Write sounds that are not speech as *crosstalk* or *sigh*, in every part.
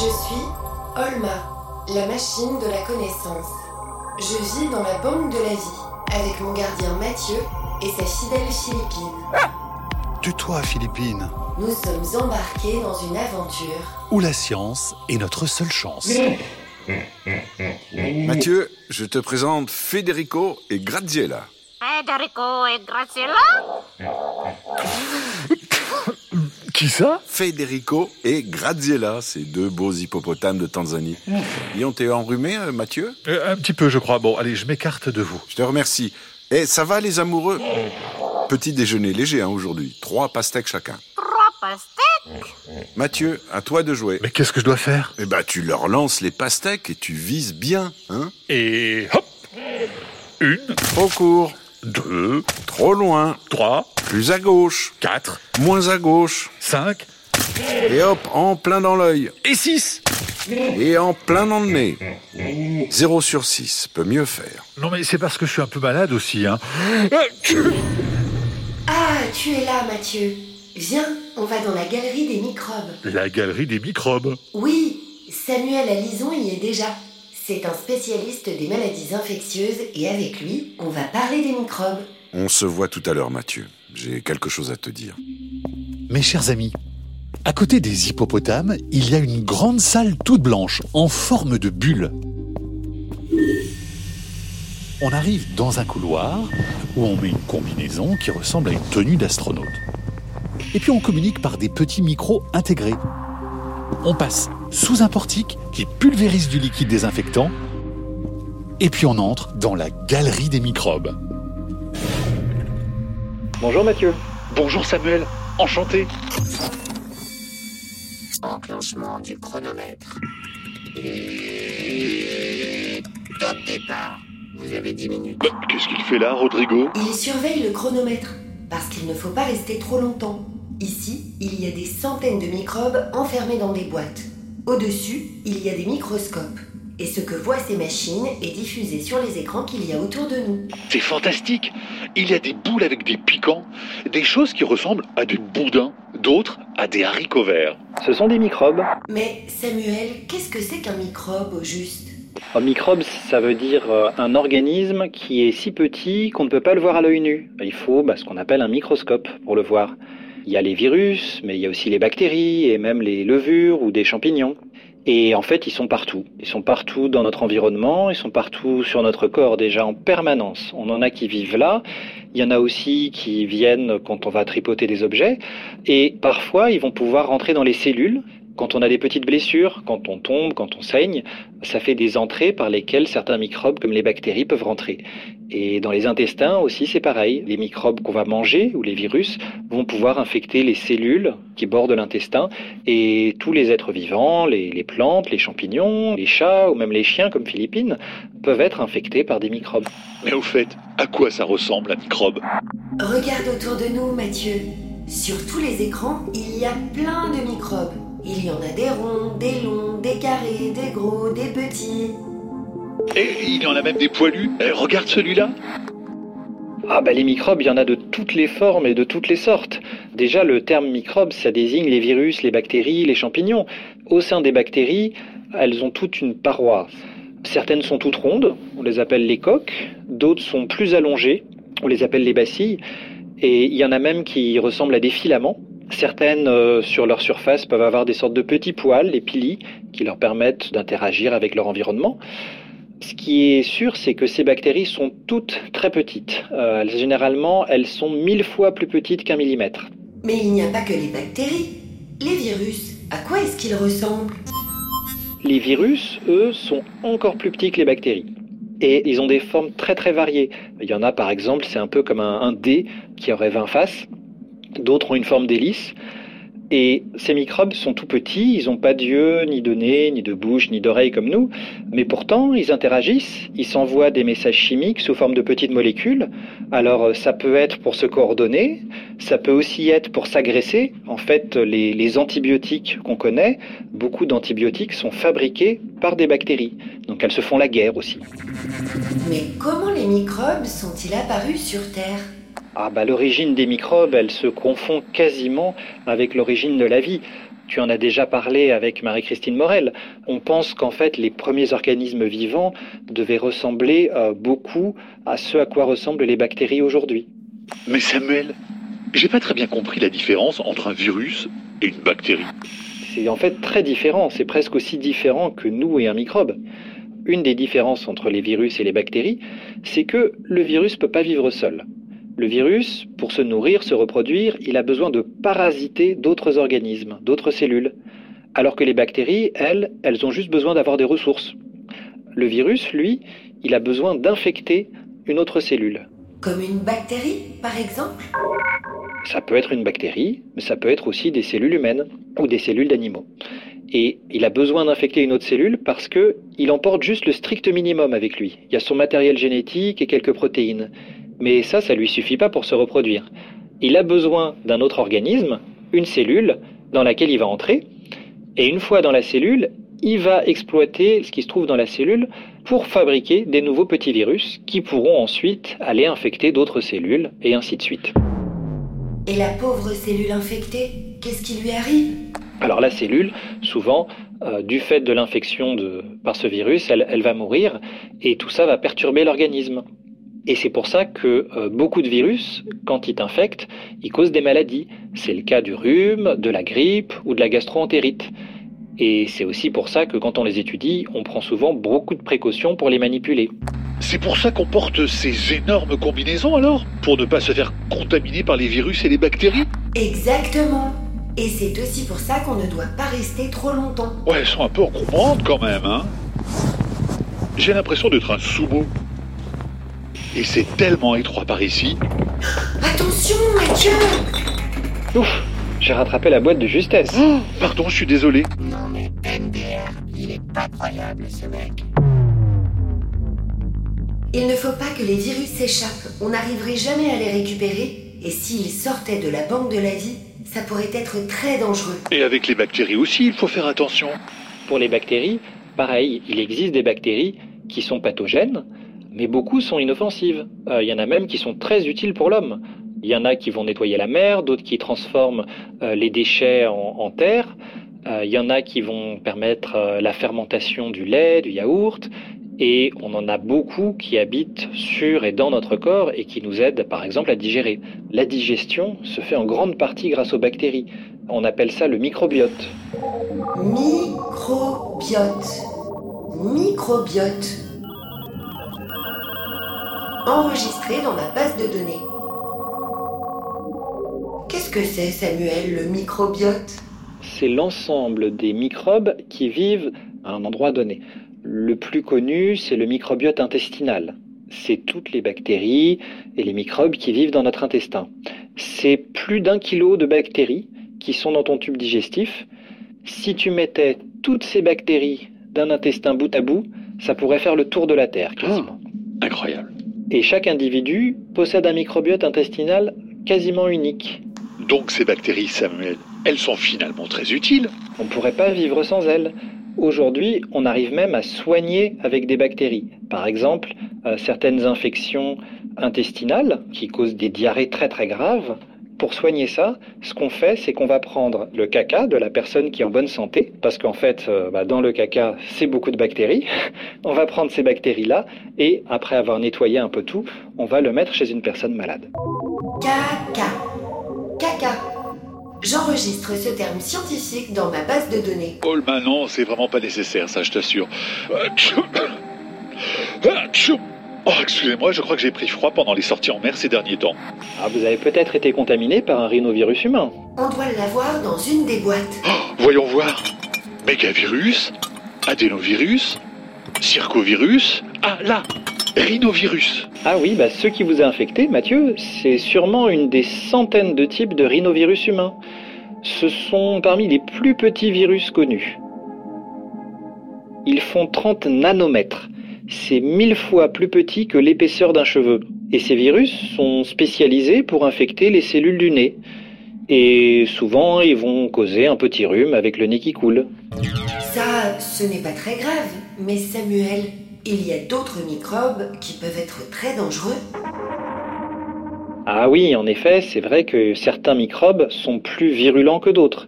Je suis Olma, la machine de la connaissance. Je vis dans la banque de la vie avec mon gardien Mathieu et sa fidèle Philippine. Tue-toi, Philippine. Nous sommes embarqués dans une aventure. Où la science est notre seule chance. Mathieu, je te présente Federico et Graziella. Federico et Graciela *laughs* Qui ça Federico et Graziella, ces deux beaux hippopotames de Tanzanie. Ils ont été enrhumés, euh, Mathieu euh, Un petit peu, je crois. Bon, allez, je m'écarte de vous. Je te remercie. Eh, ça va, les amoureux oh. Petit déjeuner léger hein, aujourd'hui. Trois pastèques chacun. Trois pastèques Mathieu, à toi de jouer. Mais qu'est-ce que je dois faire Eh ben, tu leur lances les pastèques et tu vises bien, hein Et hop Une. Au cours. 2, trop loin, 3, plus à gauche, 4, moins à gauche, 5, et hop, en plein dans l'œil, et 6, et en plein dans le nez. 0 sur 6, peut mieux faire. Non mais c'est parce que je suis un peu malade aussi, hein. Ah, ah, tu es là, Mathieu. Viens, on va dans la galerie des microbes. La galerie des microbes Oui, Samuel à Lison y est déjà. C'est un spécialiste des maladies infectieuses et avec lui, on va parler des microbes. On se voit tout à l'heure, Mathieu. J'ai quelque chose à te dire. Mes chers amis, à côté des hippopotames, il y a une grande salle toute blanche, en forme de bulle. On arrive dans un couloir où on met une combinaison qui ressemble à une tenue d'astronaute. Et puis on communique par des petits micros intégrés. On passe sous un portique qui pulvérise du liquide désinfectant. Et puis on entre dans la galerie des microbes. Bonjour Mathieu. Bonjour Samuel, enchanté. Enclenchement du chronomètre. Et... Top départ. Vous avez 10 minutes. Bah, Qu'est-ce qu'il fait là, Rodrigo? Il surveille le chronomètre parce qu'il ne faut pas rester trop longtemps. Ici, il y a des centaines de microbes enfermés dans des boîtes. Au-dessus, il y a des microscopes. Et ce que voient ces machines est diffusé sur les écrans qu'il y a autour de nous. C'est fantastique. Il y a des boules avec des piquants, des choses qui ressemblent à des boudins, d'autres à des haricots verts. Ce sont des microbes. Mais Samuel, qu'est-ce que c'est qu'un microbe au juste? Un microbe, ça veut dire euh, un organisme qui est si petit qu'on ne peut pas le voir à l'œil nu. Il faut bah, ce qu'on appelle un microscope pour le voir. Il y a les virus, mais il y a aussi les bactéries et même les levures ou des champignons. Et en fait, ils sont partout. Ils sont partout dans notre environnement, ils sont partout sur notre corps déjà en permanence. On en a qui vivent là, il y en a aussi qui viennent quand on va tripoter des objets, et parfois ils vont pouvoir rentrer dans les cellules. Quand on a des petites blessures, quand on tombe, quand on saigne, ça fait des entrées par lesquelles certains microbes comme les bactéries peuvent rentrer. Et dans les intestins aussi, c'est pareil. Les microbes qu'on va manger ou les virus vont pouvoir infecter les cellules qui bordent l'intestin et tous les êtres vivants, les, les plantes, les champignons, les chats ou même les chiens comme Philippine peuvent être infectés par des microbes. Mais au fait, à quoi ça ressemble un microbe? Regarde autour de nous, Mathieu. Sur tous les écrans, il y a plein de microbes. Il y en a des ronds, des longs, des carrés, des gros, des petits. Et il y en a même des poilus. Eh, regarde celui-là. Ah bah les microbes, il y en a de toutes les formes et de toutes les sortes. Déjà, le terme microbe, ça désigne les virus, les bactéries, les champignons. Au sein des bactéries, elles ont toute une paroi. Certaines sont toutes rondes, on les appelle les coques. D'autres sont plus allongées, on les appelle les bacilles. Et il y en a même qui ressemblent à des filaments. Certaines, euh, sur leur surface, peuvent avoir des sortes de petits poils, les pili, qui leur permettent d'interagir avec leur environnement. Ce qui est sûr, c'est que ces bactéries sont toutes très petites. Euh, généralement, elles sont mille fois plus petites qu'un millimètre. Mais il n'y a pas que les bactéries. Les virus, à quoi est-ce qu'ils ressemblent? Les virus, eux, sont encore plus petits que les bactéries. Et ils ont des formes très très variées. Il y en a par exemple, c'est un peu comme un, un dé qui aurait 20 faces. D'autres ont une forme d'hélice. Et ces microbes sont tout petits, ils n'ont pas d'yeux, ni de nez, ni de bouche, ni d'oreille comme nous, mais pourtant ils interagissent, ils s'envoient des messages chimiques sous forme de petites molécules. Alors euh, ça peut être pour se coordonner, ça peut aussi être pour s'agresser. En fait, les, les antibiotiques qu'on connaît, beaucoup d'antibiotiques sont fabriqués par des bactéries, donc elles se font la guerre aussi. Mais comment les microbes sont-ils apparus sur Terre? Ah bah l'origine des microbes, elle se confond quasiment avec l'origine de la vie. Tu en as déjà parlé avec Marie-Christine Morel. On pense qu'en fait, les premiers organismes vivants devaient ressembler euh, beaucoup à ce à quoi ressemblent les bactéries aujourd'hui. Mais Samuel, j'ai pas très bien compris la différence entre un virus et une bactérie. C'est en fait très différent, c'est presque aussi différent que nous et un microbe. Une des différences entre les virus et les bactéries, c'est que le virus ne peut pas vivre seul. Le virus, pour se nourrir, se reproduire, il a besoin de parasiter d'autres organismes, d'autres cellules. Alors que les bactéries, elles, elles ont juste besoin d'avoir des ressources. Le virus, lui, il a besoin d'infecter une autre cellule. Comme une bactérie, par exemple? Ça peut être une bactérie, mais ça peut être aussi des cellules humaines ou des cellules d'animaux. Et il a besoin d'infecter une autre cellule parce que il emporte juste le strict minimum avec lui. Il y a son matériel génétique et quelques protéines. Mais ça, ça lui suffit pas pour se reproduire. Il a besoin d'un autre organisme, une cellule, dans laquelle il va entrer. Et une fois dans la cellule, il va exploiter ce qui se trouve dans la cellule pour fabriquer des nouveaux petits virus qui pourront ensuite aller infecter d'autres cellules et ainsi de suite. Et la pauvre cellule infectée, qu'est-ce qui lui arrive? Alors la cellule, souvent, euh, du fait de l'infection par ce virus, elle, elle va mourir et tout ça va perturber l'organisme. Et c'est pour ça que euh, beaucoup de virus, quand ils t'infectent, ils causent des maladies. C'est le cas du rhume, de la grippe ou de la gastroentérite. Et c'est aussi pour ça que quand on les étudie, on prend souvent beaucoup de précautions pour les manipuler. C'est pour ça qu'on porte ces énormes combinaisons alors Pour ne pas se faire contaminer par les virus et les bactéries Exactement. Et c'est aussi pour ça qu'on ne doit pas rester trop longtemps. Ouais, elles sont un peu encombrantes quand même, hein J'ai l'impression d'être un sumo. Et c'est tellement étroit par ici. Attention, Mathieu Ouf, j'ai rattrapé la boîte de justesse. Pardon, je suis désolé. Non mais MDR, il est pas croyable ce mec. Il ne faut pas que les virus s'échappent. On n'arriverait jamais à les récupérer. Et s'ils sortaient de la banque de la vie, ça pourrait être très dangereux. Et avec les bactéries aussi, il faut faire attention. Pour les bactéries, pareil, il existe des bactéries qui sont pathogènes, mais beaucoup sont inoffensives. Euh, Il y en a même qui sont très utiles pour l'homme. Il y en a qui vont nettoyer la mer, d'autres qui transforment euh, les déchets en, terre. Euh, Il y en a qui vont permettre euh, la fermentation du lait, du yaourt. Et on en a beaucoup qui habitent sur et dans notre corps et qui nous aident par exemple à digérer. La digestion se fait en grande partie grâce aux bactéries. On appelle ça le microbiote. Microbiote. Microbiote. Enregistré dans ma base de données. Qu'est-ce que c'est, Samuel, le microbiote? C'est l'ensemble des microbes qui vivent à un endroit donné. Le plus connu, c'est le microbiote intestinal. C'est toutes les bactéries et les microbes qui vivent dans notre intestin. C'est plus d'un kilo de bactéries qui sont dans ton tube digestif. Si tu mettais toutes ces bactéries d'un intestin bout à bout, ça pourrait faire le tour de la Terre quasiment. Incroyable. Et chaque individu possède un microbiote intestinal quasiment unique. Donc ces bactéries, Samuel, elles sont finalement très utiles. On ne pourrait pas vivre sans elles. Aujourd'hui, on arrive même à soigner avec des bactéries. Par exemple, euh, certaines infections intestinales qui causent des diarrhées très très graves. Pour soigner ça, ce qu'on fait, c'est qu'on va prendre le caca de la personne qui est en bonne santé, parce qu'en fait, euh, bah, dans le caca, c'est beaucoup de bactéries. *laughs* on va prendre ces bactéries-là, et après avoir nettoyé un peu tout, on va le mettre chez une personne malade. Caca. Caca. J'enregistre ce terme scientifique dans ma base de données. Paul, ben non, c'est vraiment pas nécessaire, ça, je t'assure. Oh, excusez-moi, je crois que j'ai pris froid pendant les sorties en mer ces derniers temps. Ah, vous avez peut-être été contaminé par un rhinovirus humain. On doit l'avoir dans une des boîtes. Oh, voyons voir. Mégavirus, adénovirus, circovirus. Ah, là, rhinovirus. Ah oui, bah ce qui vous a infecté, Mathieu, c'est sûrement une des centaines de types de rhinovirus humains. Ce sont parmi les plus petits virus connus. Ils font 30 nanomètres. C'est mille fois plus petit que l'épaisseur d'un cheveu. Et ces virus sont spécialisés pour infecter les cellules du nez. Et souvent, ils vont causer un petit rhume avec le nez qui coule. Ça, ce n'est pas très grave. Mais Samuel, il y a d'autres microbes qui peuvent être très dangereux. Ah oui, en effet, c'est vrai que certains microbes sont plus virulents que d'autres.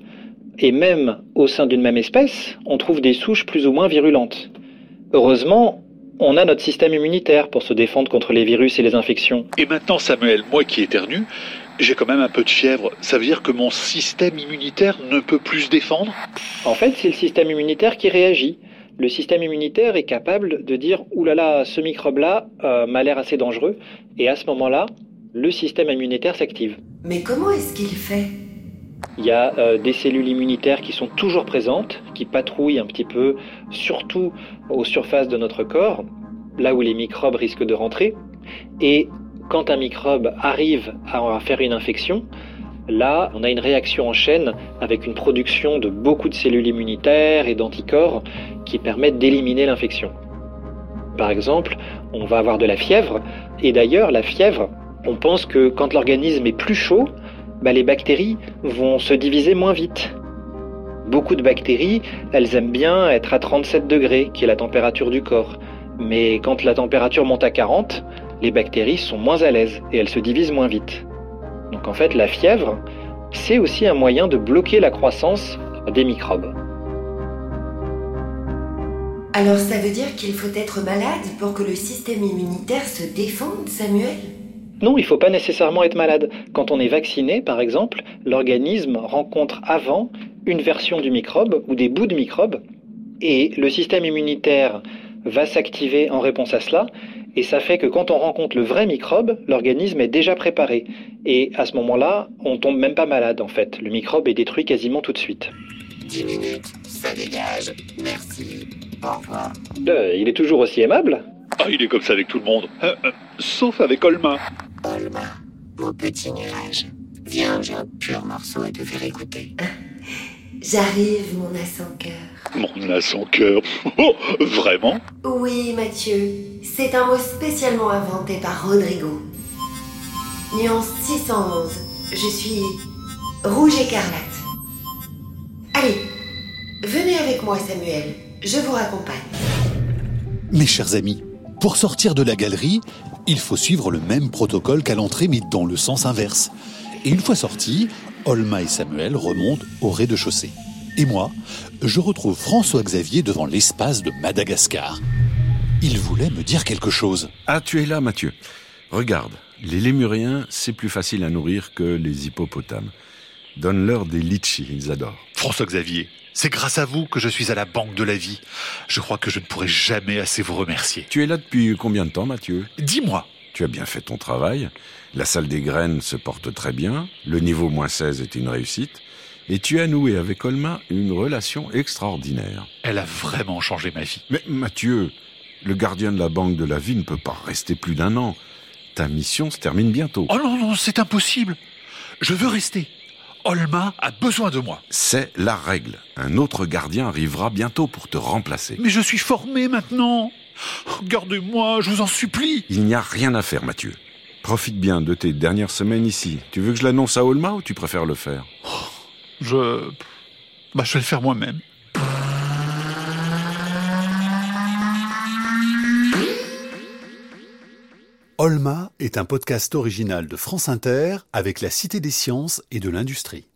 Et même au sein d'une même espèce, on trouve des souches plus ou moins virulentes. Heureusement, on a notre système immunitaire pour se défendre contre les virus et les infections. Et maintenant, Samuel, moi qui éternue, j'ai quand même un peu de fièvre. Ça veut dire que mon système immunitaire ne peut plus se défendre? En fait, c'est le système immunitaire qui réagit. Le système immunitaire est capable de dire Ouh là là, ce microbe-là euh, m'a l'air assez dangereux. Et à ce moment-là, le système immunitaire s'active. Mais comment est-ce qu'il fait? Il y a euh, des cellules immunitaires qui sont toujours présentes, qui patrouillent un petit peu, surtout aux surfaces de notre corps, là où les microbes risquent de rentrer. Et quand un microbe arrive à faire une infection, là, on a une réaction en chaîne avec une production de beaucoup de cellules immunitaires et d'anticorps qui permettent d'éliminer l'infection. Par exemple, on va avoir de la fièvre, et d'ailleurs, la fièvre, on pense que quand l'organisme est plus chaud, bah, les bactéries vont se diviser moins vite. Beaucoup de bactéries, elles aiment bien être à 37 degrés, qui est la température du corps. Mais quand la température monte à 40, les bactéries sont moins à l'aise et elles se divisent moins vite. Donc en fait, la fièvre, c'est aussi un moyen de bloquer la croissance des microbes. Alors ça veut dire qu'il faut être malade pour que le système immunitaire se défende, Samuel? Non, il ne faut pas nécessairement être malade. Quand on est vacciné, par exemple, l'organisme rencontre avant une version du microbe ou des bouts de microbe et le système immunitaire va s'activer en réponse à cela et ça fait que quand on rencontre le vrai microbe, l'organisme est déjà préparé. Et à ce moment-là, on tombe même pas malade en fait. Le microbe est détruit quasiment tout de suite. 10 minutes, ça dégage. Merci. Au revoir. Euh, il est toujours aussi aimable. Ah, il est comme ça avec tout le monde. Euh, euh, sauf avec Olma. Olma, beau petit nuage. Viens, j'ai un pur morceau à te faire écouter. *laughs* J'arrive, mon as sans cœur. Mon as sans cœur. *laughs* Oh, vraiment? Oui, Mathieu, c'est un mot spécialement inventé par Rodrigo. Nuance 611, je suis rouge écarlate. Allez, venez avec moi, Samuel, je vous raccompagne. Mes chers amis, pour sortir de la galerie, il faut suivre le même protocole qu'à l'entrée, mais dans le sens inverse. Et une fois sortis, Olma et Samuel remontent au rez-de-chaussée. Et moi, je retrouve François-Xavier devant l'espace de Madagascar. Il voulait me dire quelque chose. Ah, tu es là, Mathieu. Regarde, les lémuriens, c'est plus facile à nourrir que les hippopotames. Donne-leur des litchis, ils adorent. François-Xavier, c'est grâce à vous que je suis à la Banque de la Vie. Je crois que je ne pourrai jamais assez vous remercier. Tu es là depuis combien de temps, Mathieu? Dis-moi, Tu as bien fait ton travail. La salle des graines se porte très bien. Le niveau moins 16 est une réussite. Et tu as noué avec Olma une relation extraordinaire. elle a vraiment changé ma vie. Mais Mathieu, le gardien de la banque de la vie ne peut pas rester plus d'un an. Ta mission se termine bientôt. Oh non, non, c'est impossible. Je veux rester. Olma a besoin de moi. C'est la règle. Un autre gardien arrivera bientôt pour te remplacer. Mais je suis formé maintenant. Gardez-moi, je vous en supplie. Il n'y a rien à faire, Mathieu. Profite bien de tes dernières semaines ici. Tu veux que je l'annonce à Olma ou tu préfères le faire? Je... Bah, je vais le faire moi-même. Olma est un podcast original de France Inter avec la Cité des sciences et de l'industrie.